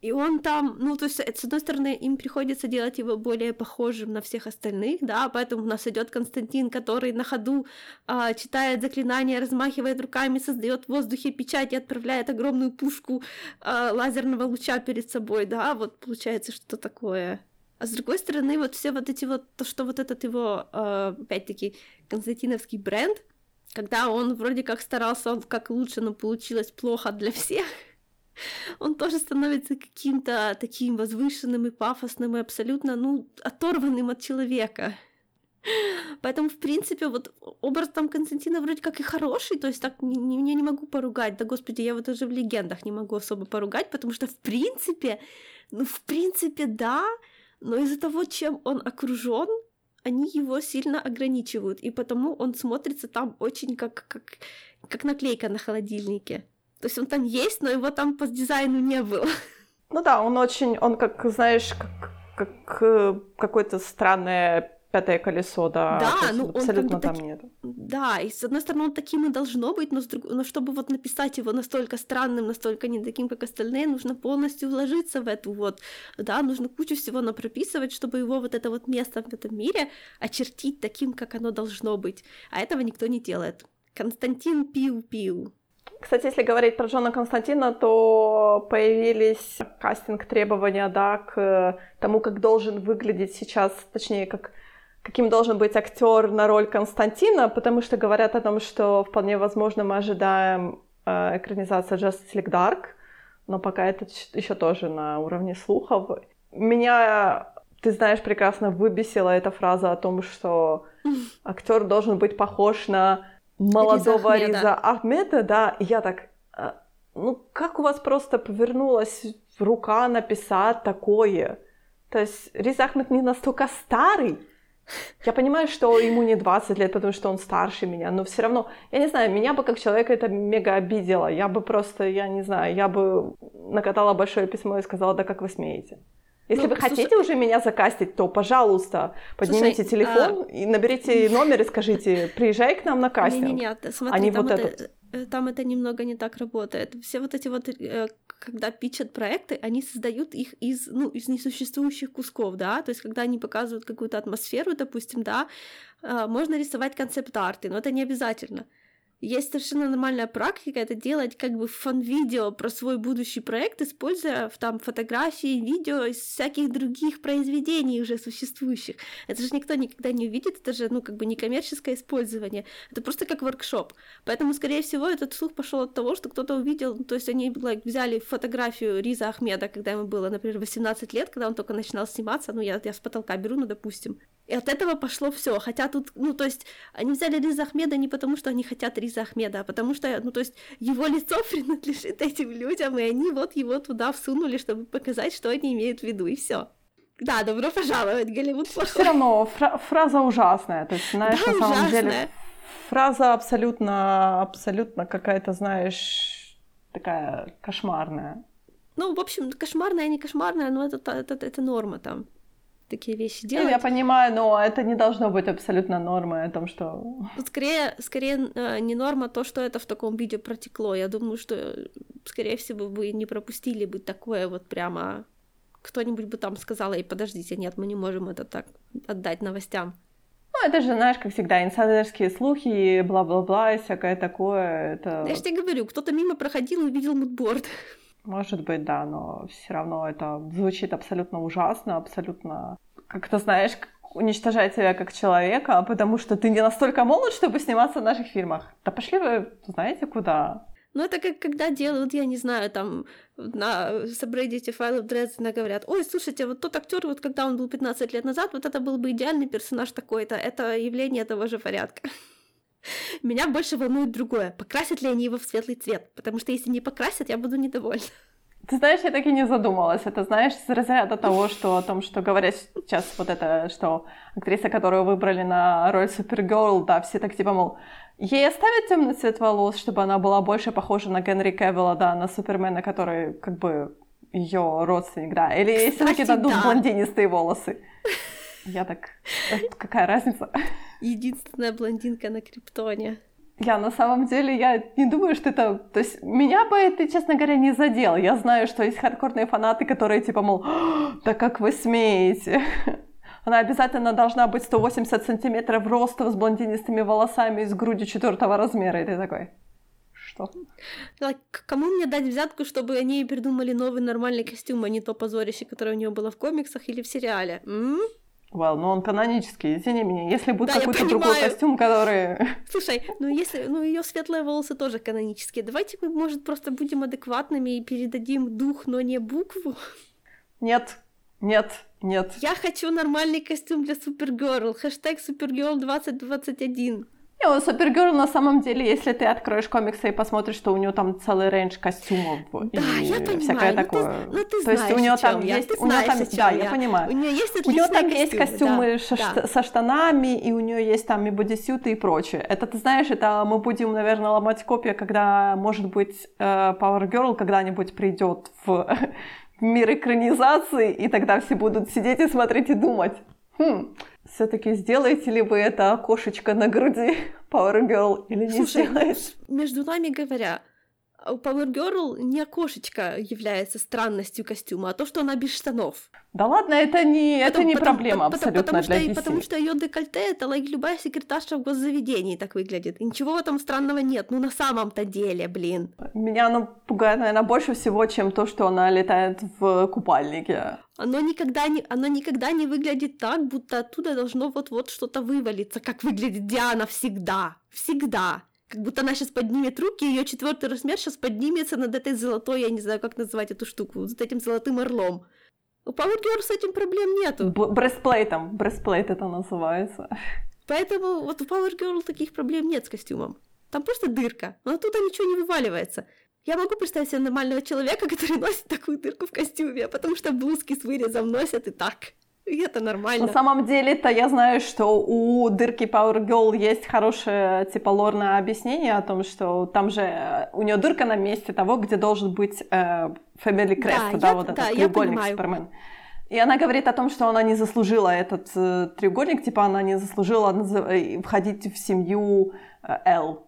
и он там, ну, то есть, с одной стороны, им приходится делать его более похожим на всех остальных, да, поэтому у нас идет Константин, который на ходу а, читает заклинания, размахивает руками, создает в воздухе печать и отправляет огромную пушку а, лазерного луча перед собой, да, вот получается что такое. А с другой стороны, вот все вот эти вот, то, что вот этот его, а, опять-таки, константиновский бренд, когда он вроде как старался как лучше, но получилось плохо для всех, он тоже становится каким-то таким возвышенным и пафосным и абсолютно, ну, оторванным от человека. Поэтому, в принципе, вот образ там Константина вроде как и хороший, то есть так не, не, я не могу поругать, да господи, я вот уже в легендах не могу особо поругать, потому что, в принципе, ну, в принципе, да, но из-за того, чем он окружен, они его сильно ограничивают, и потому он смотрится там очень как, как, как наклейка на холодильнике. То есть он там есть, но его там по дизайну не было. Ну да, он очень, он как, знаешь, как, как э, какое-то странное пятое колесо, да, да ну, абсолютно там таки... нет. Да, и с одной стороны он таким и должно быть, но, с друг... но чтобы вот написать его настолько странным, настолько не таким, как остальные, нужно полностью вложиться в эту вот, да, нужно кучу всего напрописывать, чтобы его вот это вот место в этом мире очертить таким, как оно должно быть. А этого никто не делает. Константин Пиу-Пиу. Кстати, если говорить про Джона Константина, то появились кастинг требования, да, к тому, как должен выглядеть сейчас, точнее, как каким должен быть актер на роль Константина, потому что говорят о том, что вполне возможно мы ожидаем э, экранизация Justice League Dark, но пока это еще тоже на уровне слухов. Меня, ты знаешь, прекрасно выбесила эта фраза о том, что актер должен быть похож на молодого Риза Ахмеда, Риза Ахмеда да, и я так, «А, ну как у вас просто повернулась рука написать такое? То есть Риз Ахмед не настолько старый, я понимаю, что ему не 20 лет, потому что он старше меня, но все равно, я не знаю, меня бы как человека это мега обидело. Я бы просто, я не знаю, я бы накатала большое письмо и сказала, да как вы смеете. Если ну, вы слушай... хотите уже меня закастить, то, пожалуйста, поднимите слушай, телефон а... и наберите номер и скажите, приезжай к нам на кастинг. Не-не-не, смотри, а не там, вот это, этот. Э, там это немного не так работает. Все вот эти вот, э, когда пичат проекты, они создают их из, ну, из несуществующих кусков, да, то есть когда они показывают какую-то атмосферу, допустим, да, э, можно рисовать концепт-арты, но это не обязательно. Есть совершенно нормальная практика это делать как бы фан-видео про свой будущий проект, используя там фотографии, видео из всяких других произведений уже существующих. Это же никто никогда не увидит, это же, ну, как бы не коммерческое использование, это просто как воркшоп. Поэтому, скорее всего, этот слух пошел от того, что кто-то увидел, то есть они like, взяли фотографию Риза Ахмеда, когда ему было, например, 18 лет, когда он только начинал сниматься, ну, я, я с потолка беру, ну, допустим. И от этого пошло все. Хотя тут, ну, то есть, они взяли Риза Ахмеда не потому, что они хотят Риза Ахмеда, а потому что, ну, то есть, его лицо принадлежит этим людям, и они вот его туда всунули, чтобы показать, что они имеют в виду, и все. Да, добро пожаловать, Голливуд плохой. Все равно фра- фраза ужасная. То есть, знаешь, да, на самом ужасная. деле, фраза абсолютно, абсолютно какая-то, знаешь, такая кошмарная. Ну, в общем, кошмарная, не кошмарная, но это, это, это, это норма там такие вещи делать. Я понимаю, но это не должно быть абсолютно нормой о том, что... Скорее, скорее э, не норма то, что это в таком виде протекло. Я думаю, что, скорее всего, вы не пропустили бы такое вот прямо... Кто-нибудь бы там сказал, ей, подождите, нет, мы не можем это так отдать новостям. Ну, это же, знаешь, как всегда, инсайдерские слухи, бла-бла-бла, и всякое такое. Это... Я же тебе говорю, кто-то мимо проходил и увидел мудборд. Может быть, да, но все равно это звучит абсолютно ужасно, абсолютно, как то знаешь, уничтожать тебя как человека, потому что ты не настолько молод, чтобы сниматься в наших фильмах. Да пошли вы, знаете, куда? Ну, это как когда делают, я не знаю, там на сабреддите файлов Дрездена говорят, ой, слушайте, вот тот актер, вот когда он был 15 лет назад, вот это был бы идеальный персонаж такой-то, это явление того же порядка. Меня больше волнует другое. Покрасят ли они его в светлый цвет? Потому что если не покрасят, я буду недовольна. Ты знаешь, я так и не задумалась. Это, знаешь, с разряда того, что о том, что говорят сейчас вот это, что актриса, которую выбрали на роль Супергерл, да, все так типа, мол, ей оставят темный цвет волос, чтобы она была больше похожа на Генри Кевилла, да, на Супермена, который как бы ее родственник, да. Или Кстати, если таки дадут да. блондинистые волосы. Я так... Какая разница? Единственная блондинка на Криптоне. Я на самом деле, я не думаю, что это... То есть меня бы это, честно говоря, не задело. Я знаю, что есть хардкорные фанаты, которые типа, мол, да как вы смеете? Она обязательно должна быть 180 сантиметров роста с блондинистыми волосами и с грудью четвертого размера. И ты такой, что? Like, кому мне дать взятку, чтобы они придумали новый нормальный костюм, а не то позорище, которое у нее было в комиксах или в сериале? М? Well, ну он канонический, извини меня. Если будет да, какой-то другой костюм, который... Слушай, ну если, ну ее светлые волосы тоже канонические. Давайте мы, может, просто будем адекватными и передадим дух, но не букву. Нет, нет, нет. Я хочу нормальный костюм для Supergirl. Хэштег Supergirl 2021. Не, у Supergirl на самом деле, если ты откроешь комиксы и посмотришь, что у нее там целый range костюмов да, и я понимаю, всякое ну такое. Ты, ну, ты То есть у нее там я, есть, у нее там, да, я. я понимаю. У нее есть У нее там костюмы, есть костюмы да, со, да. со штанами, и у нее есть там и bodysuit ы и прочее. Это ты знаешь, это мы будем, наверное, ломать копии, когда, может быть, э, Power Girl когда-нибудь придет в мир экранизации, и тогда все будут сидеть и смотреть и думать. Хм, все-таки сделаете ли вы это окошечко на груди Power Girl или не Слушай, сделаете? между нами говоря, у Power Girl не окошечко является странностью костюма, а то, что она без штанов. Да ладно, это не, потому, это не потому, проблема потому, абсолютно потому, для что, DC. Потому что ее декольте это like, любая секретарша в госзаведении так выглядит. И ничего в этом странного нет. Ну на самом-то деле, блин. Меня оно пугает, наверное, больше всего, чем то, что она летает в купальнике. Оно никогда не, оно никогда не выглядит так, будто оттуда должно вот-вот что-то вывалиться, как выглядит Диана всегда. Всегда Как будто она сейчас поднимет руки, ее четвертый размер сейчас поднимется над этой золотой, я не знаю, как называть эту штуку, вот этим золотым орлом. У Power Girl с этим проблем нету. Брестплейтом, брестплейт это называется. Поэтому вот у Power Girl таких проблем нет с костюмом. Там просто дырка, но оттуда ничего не вываливается. Я могу представить себе нормального человека, который носит такую дырку в костюме, потому что блузки с вырезом носят и так. И это нормально. На самом деле-то я знаю, что у дырки Power Girl есть хорошее типа лорное объяснение о том, что там же э, у нее дырка на месте того, где должен быть э, Family Crest, да, да я, вот этот да, треугольник Супермен. И она говорит о том, что она не заслужила этот э, треугольник, типа она не заслужила э, входить в семью э, L.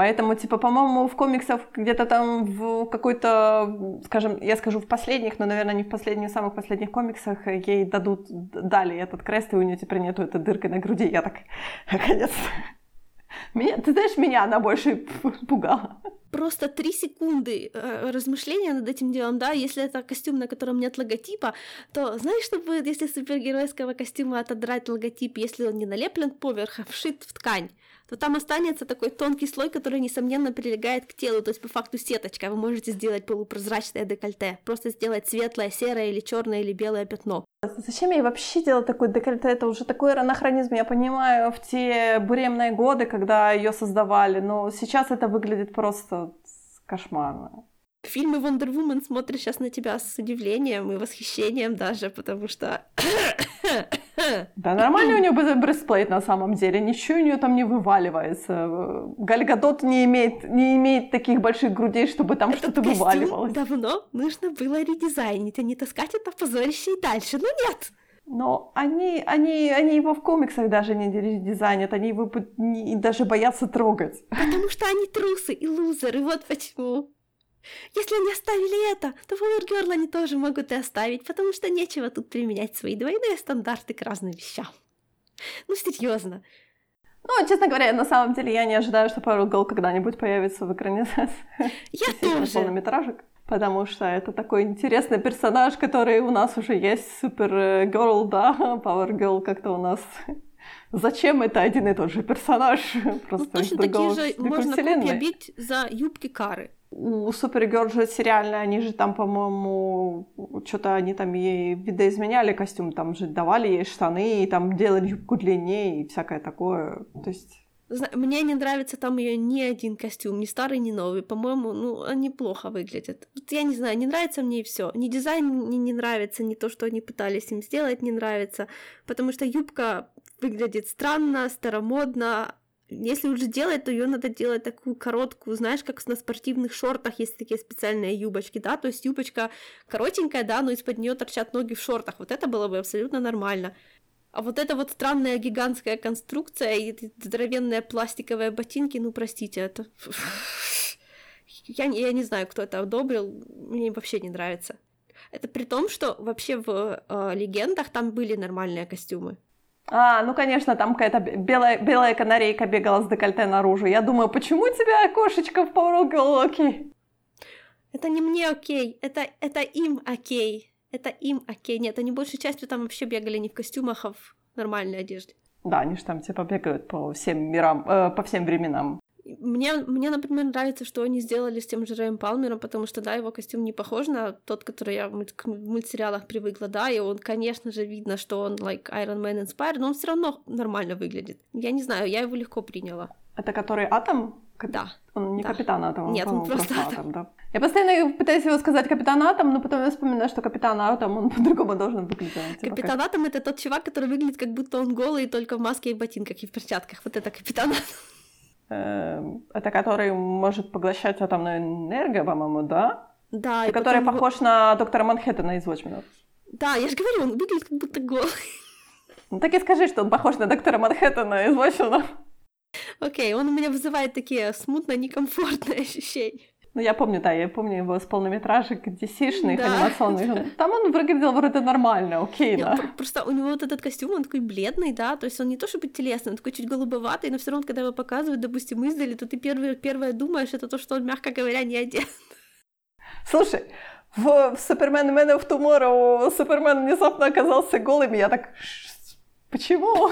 Поэтому, типа, по-моему, в комиксах где-то там в какой-то, скажем, я скажу в последних, но, наверное, не в последних, самых последних комиксах ей дадут, дали этот крест, и у нее теперь нету этой дырки на груди. Я так, наконец меня, ты знаешь, меня она больше пугала. Просто три секунды э, размышления над этим делом, да, если это костюм, на котором нет логотипа, то знаешь, что будет, если супергеройского костюма отодрать логотип, если он не налеплен поверх, а вшит в ткань? То там останется такой тонкий слой, который, несомненно, прилегает к телу, то есть по факту сеточка. Вы можете сделать полупрозрачное декольте, просто сделать светлое, серое или черное или белое пятно. Зачем ей вообще делать такой декольте? Это уже такой анахронизм. Я понимаю, в те буремные годы, когда ее создавали, но сейчас это выглядит просто кошмарно. Фильмы Wonder Woman смотрят сейчас на тебя с удивлением и восхищением даже, потому что... Да нормально у нее брестплейт на самом деле, ничего у нее там не вываливается. Гальгадот не имеет, не имеет таких больших грудей, чтобы там что-то вываливалось. давно нужно было редизайнить, а не таскать это позорище и дальше, но нет. Но они, они, они его в комиксах даже не редизайнят, они его не, даже боятся трогать. Потому что они трусы и лузеры, вот почему. Если они оставили это, то Power Girl они тоже могут и оставить, потому что нечего тут применять свои двойные стандарты к разным вещам. Ну, серьезно. Ну, честно говоря, на самом деле я не ожидаю, что Power Girl когда-нибудь появится в экранизации. Я тоже. Полнометражек. Потому что это такой интересный персонаж, который у нас уже есть. Супер Girl, да, Power Girl как-то у нас Зачем это один и тот же персонаж? Просто ну, точно такие же можно копии бить за юбки Кары у Супергерл же сериальные, они же там, по-моему, что-то они там ей видоизменяли костюм, там же давали ей штаны, и там делали юбку длиннее и всякое такое. То есть мне не нравится там ее ни один костюм, ни старый, ни новый. По-моему, ну, они плохо выглядят. Вот я не знаю, не нравится мне все. Ни дизайн мне не нравится, ни то, что они пытались им сделать, не нравится. Потому что юбка выглядит странно, старомодно, если уже делать, то ее надо делать такую короткую, знаешь, как на спортивных шортах есть такие специальные юбочки, да, то есть юбочка коротенькая, да, но из-под нее торчат ноги в шортах. Вот это было бы абсолютно нормально. А вот эта вот странная гигантская конструкция и здоровенные пластиковые ботинки, ну простите, это... Я, я не знаю, кто это одобрил, мне вообще не нравится. Это при том, что вообще в э, легендах там были нормальные костюмы. А, ну, конечно, там какая-то белая, белая канарейка бегала с декольте наружу. Я думаю, почему тебя кошечка в Power окей? Это не мне окей, это, это им окей. Это им окей. Нет, они большей частью там вообще бегали не в костюмах, а в нормальной одежде. Да, они же там типа бегают по всем мирам, э, по всем временам. Мне, мне, например, нравится, что они сделали с тем же Рэем Палмером, потому что, да, его костюм не похож на тот, который я в мультсериалах привыкла, да, и он, конечно же, видно, что он, like, Iron Man inspired, но он все равно нормально выглядит. Я не знаю, я его легко приняла. Это который Атом? Да. Он не да. капитан Атом, Нет, он просто, просто Атом. да. Я постоянно пытаюсь его сказать капитан Атом, но потом я вспоминаю, что капитан Атом, он по-другому должен выглядеть. Типа капитан как... Атом — это тот чувак, который выглядит, как будто он голый, только в маске и ботинках, и в перчатках. Вот это капитан Атом. Эм, это который может поглощать атомную энергию, по-моему, да? Да. И который потом... похож на доктора Манхэттена из Watchmen. Да, я же говорю, он выглядит как будто голый. Ну так и скажи, что он похож на доктора Манхэттена из Watchmen. Окей, он у меня вызывает такие смутно некомфортные ощущения. Ну, я помню, да, я помню его с полнометражек DC-шных, да. анимационных. Там он выглядел вроде нормально, окей, да. Просто у него вот этот костюм, он такой бледный, да, то есть он не то чтобы телесный, он такой чуть голубоватый, но все равно, когда его показывают, допустим, издали, то ты первое, первое думаешь, это то, что он, мягко говоря, не одет. Слушай, в, в Супермен Man of Tomorrow Супермен внезапно оказался голым, и я так, почему?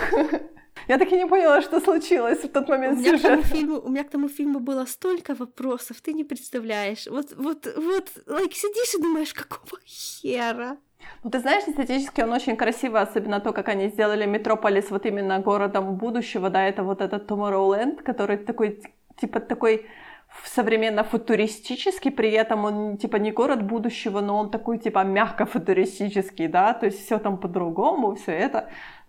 Я так и не поняла, что случилось в тот момент у меня, к тому фильму, у меня к тому фильму было столько вопросов, ты не представляешь. Вот, вот, вот, like, сидишь и думаешь, какого хера? Ну, ты знаешь, эстетически он очень красивый, особенно то, как они сделали Метрополис вот именно городом будущего, да, это вот этот Tomorrowland, который такой, типа такой современно-футуристический, при этом он типа не город будущего, но он такой типа мягко-футуристический, да, то есть все там по-другому, все это.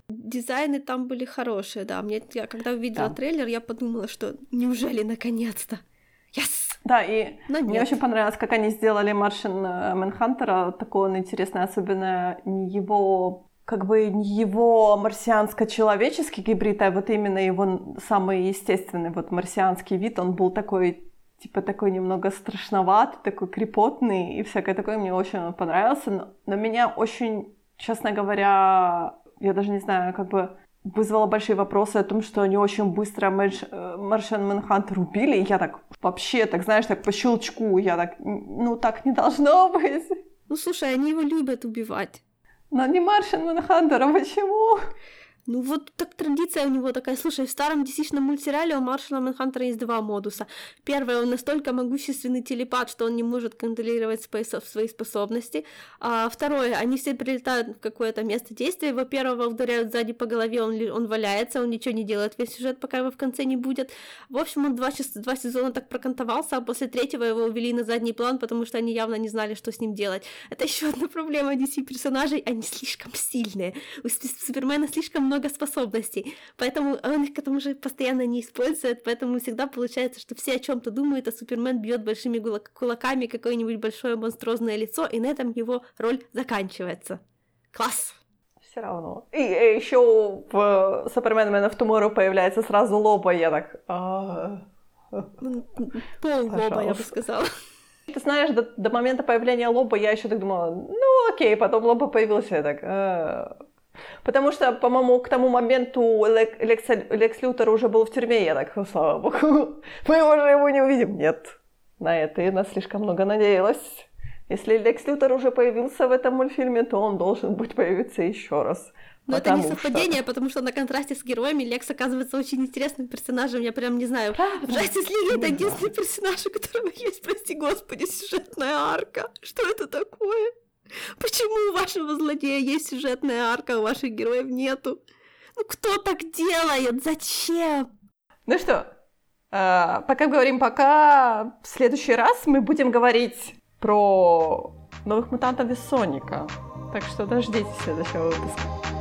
Дизайны там были хорошие, да. Мне, я когда увидела да. трейлер, я подумала, что неужели наконец-то? Yes! Да, и Но мне очень понравилось, как они сделали Маршин Мэнхантера. Такой он интересный, особенно не его как бы не его марсианско-человеческий гибрид, а вот именно его самый естественный вот марсианский вид, он был такой типа такой немного страшноватый, такой крепотный и всякое такое. Мне очень понравился. Но, но меня очень, честно говоря, я даже не знаю, как бы вызвало большие вопросы о том, что они очень быстро Маршан Мэнхантер убили. И я так вообще, так знаешь, так по щелчку, я так, ну так не должно быть. Ну слушай, они его любят убивать. Но не Маршан Мэнхантера, почему? Ну вот так традиция у него такая. Слушай, в старом dc мультсериале у Маршала Манхантера есть два модуса. Первый, он настолько могущественный телепат, что он не может контролировать свои способности. А второе, они все прилетают в какое-то место действия. Его первого ударяют сзади по голове, он, он валяется, он ничего не делает весь сюжет, пока его в конце не будет. В общем, он два, два сезона так прокантовался, а после третьего его увели на задний план, потому что они явно не знали, что с ним делать. Это еще одна проблема DC персонажей, они слишком сильные. У Супермена слишком много много способностей, поэтому он их к этому же постоянно не использует, поэтому всегда получается, что все о чем-то думают, а Супермен бьет большими кулаками какое-нибудь большое монструозное лицо, и на этом его роль заканчивается. Класс! Все равно. И, и еще в Супермен Man of Tomorrow появляется сразу Лоба, я так... А, ну, пол Лоба, я бы сказала. Ты знаешь, до, до момента появления Лоба я еще так думала, ну окей, потом Лоба появился, я так, а, Потому что, по-моему, к тому моменту Лекс, Лекс Лютер уже был в тюрьме, я так, слава богу, мы уже его не увидим. Нет, на это я слишком много надеялась. Если Лекс Лютер уже появился в этом мультфильме, то он должен быть появиться еще раз. Но это не совпадение, что... потому что на контрасте с героями Лекс оказывается очень интересным персонажем. Я прям не знаю. Правда? В Justice League это единственный персонаж, у которого есть, прости господи, сюжетная арка. Что это такое? Почему у вашего злодея есть сюжетная арка, а у ваших героев нету? Ну кто так делает? Зачем? Ну что, э, пока говорим пока, в следующий раз мы будем говорить про новых мутантов из Соника. Так что дождитесь следующего выпуска.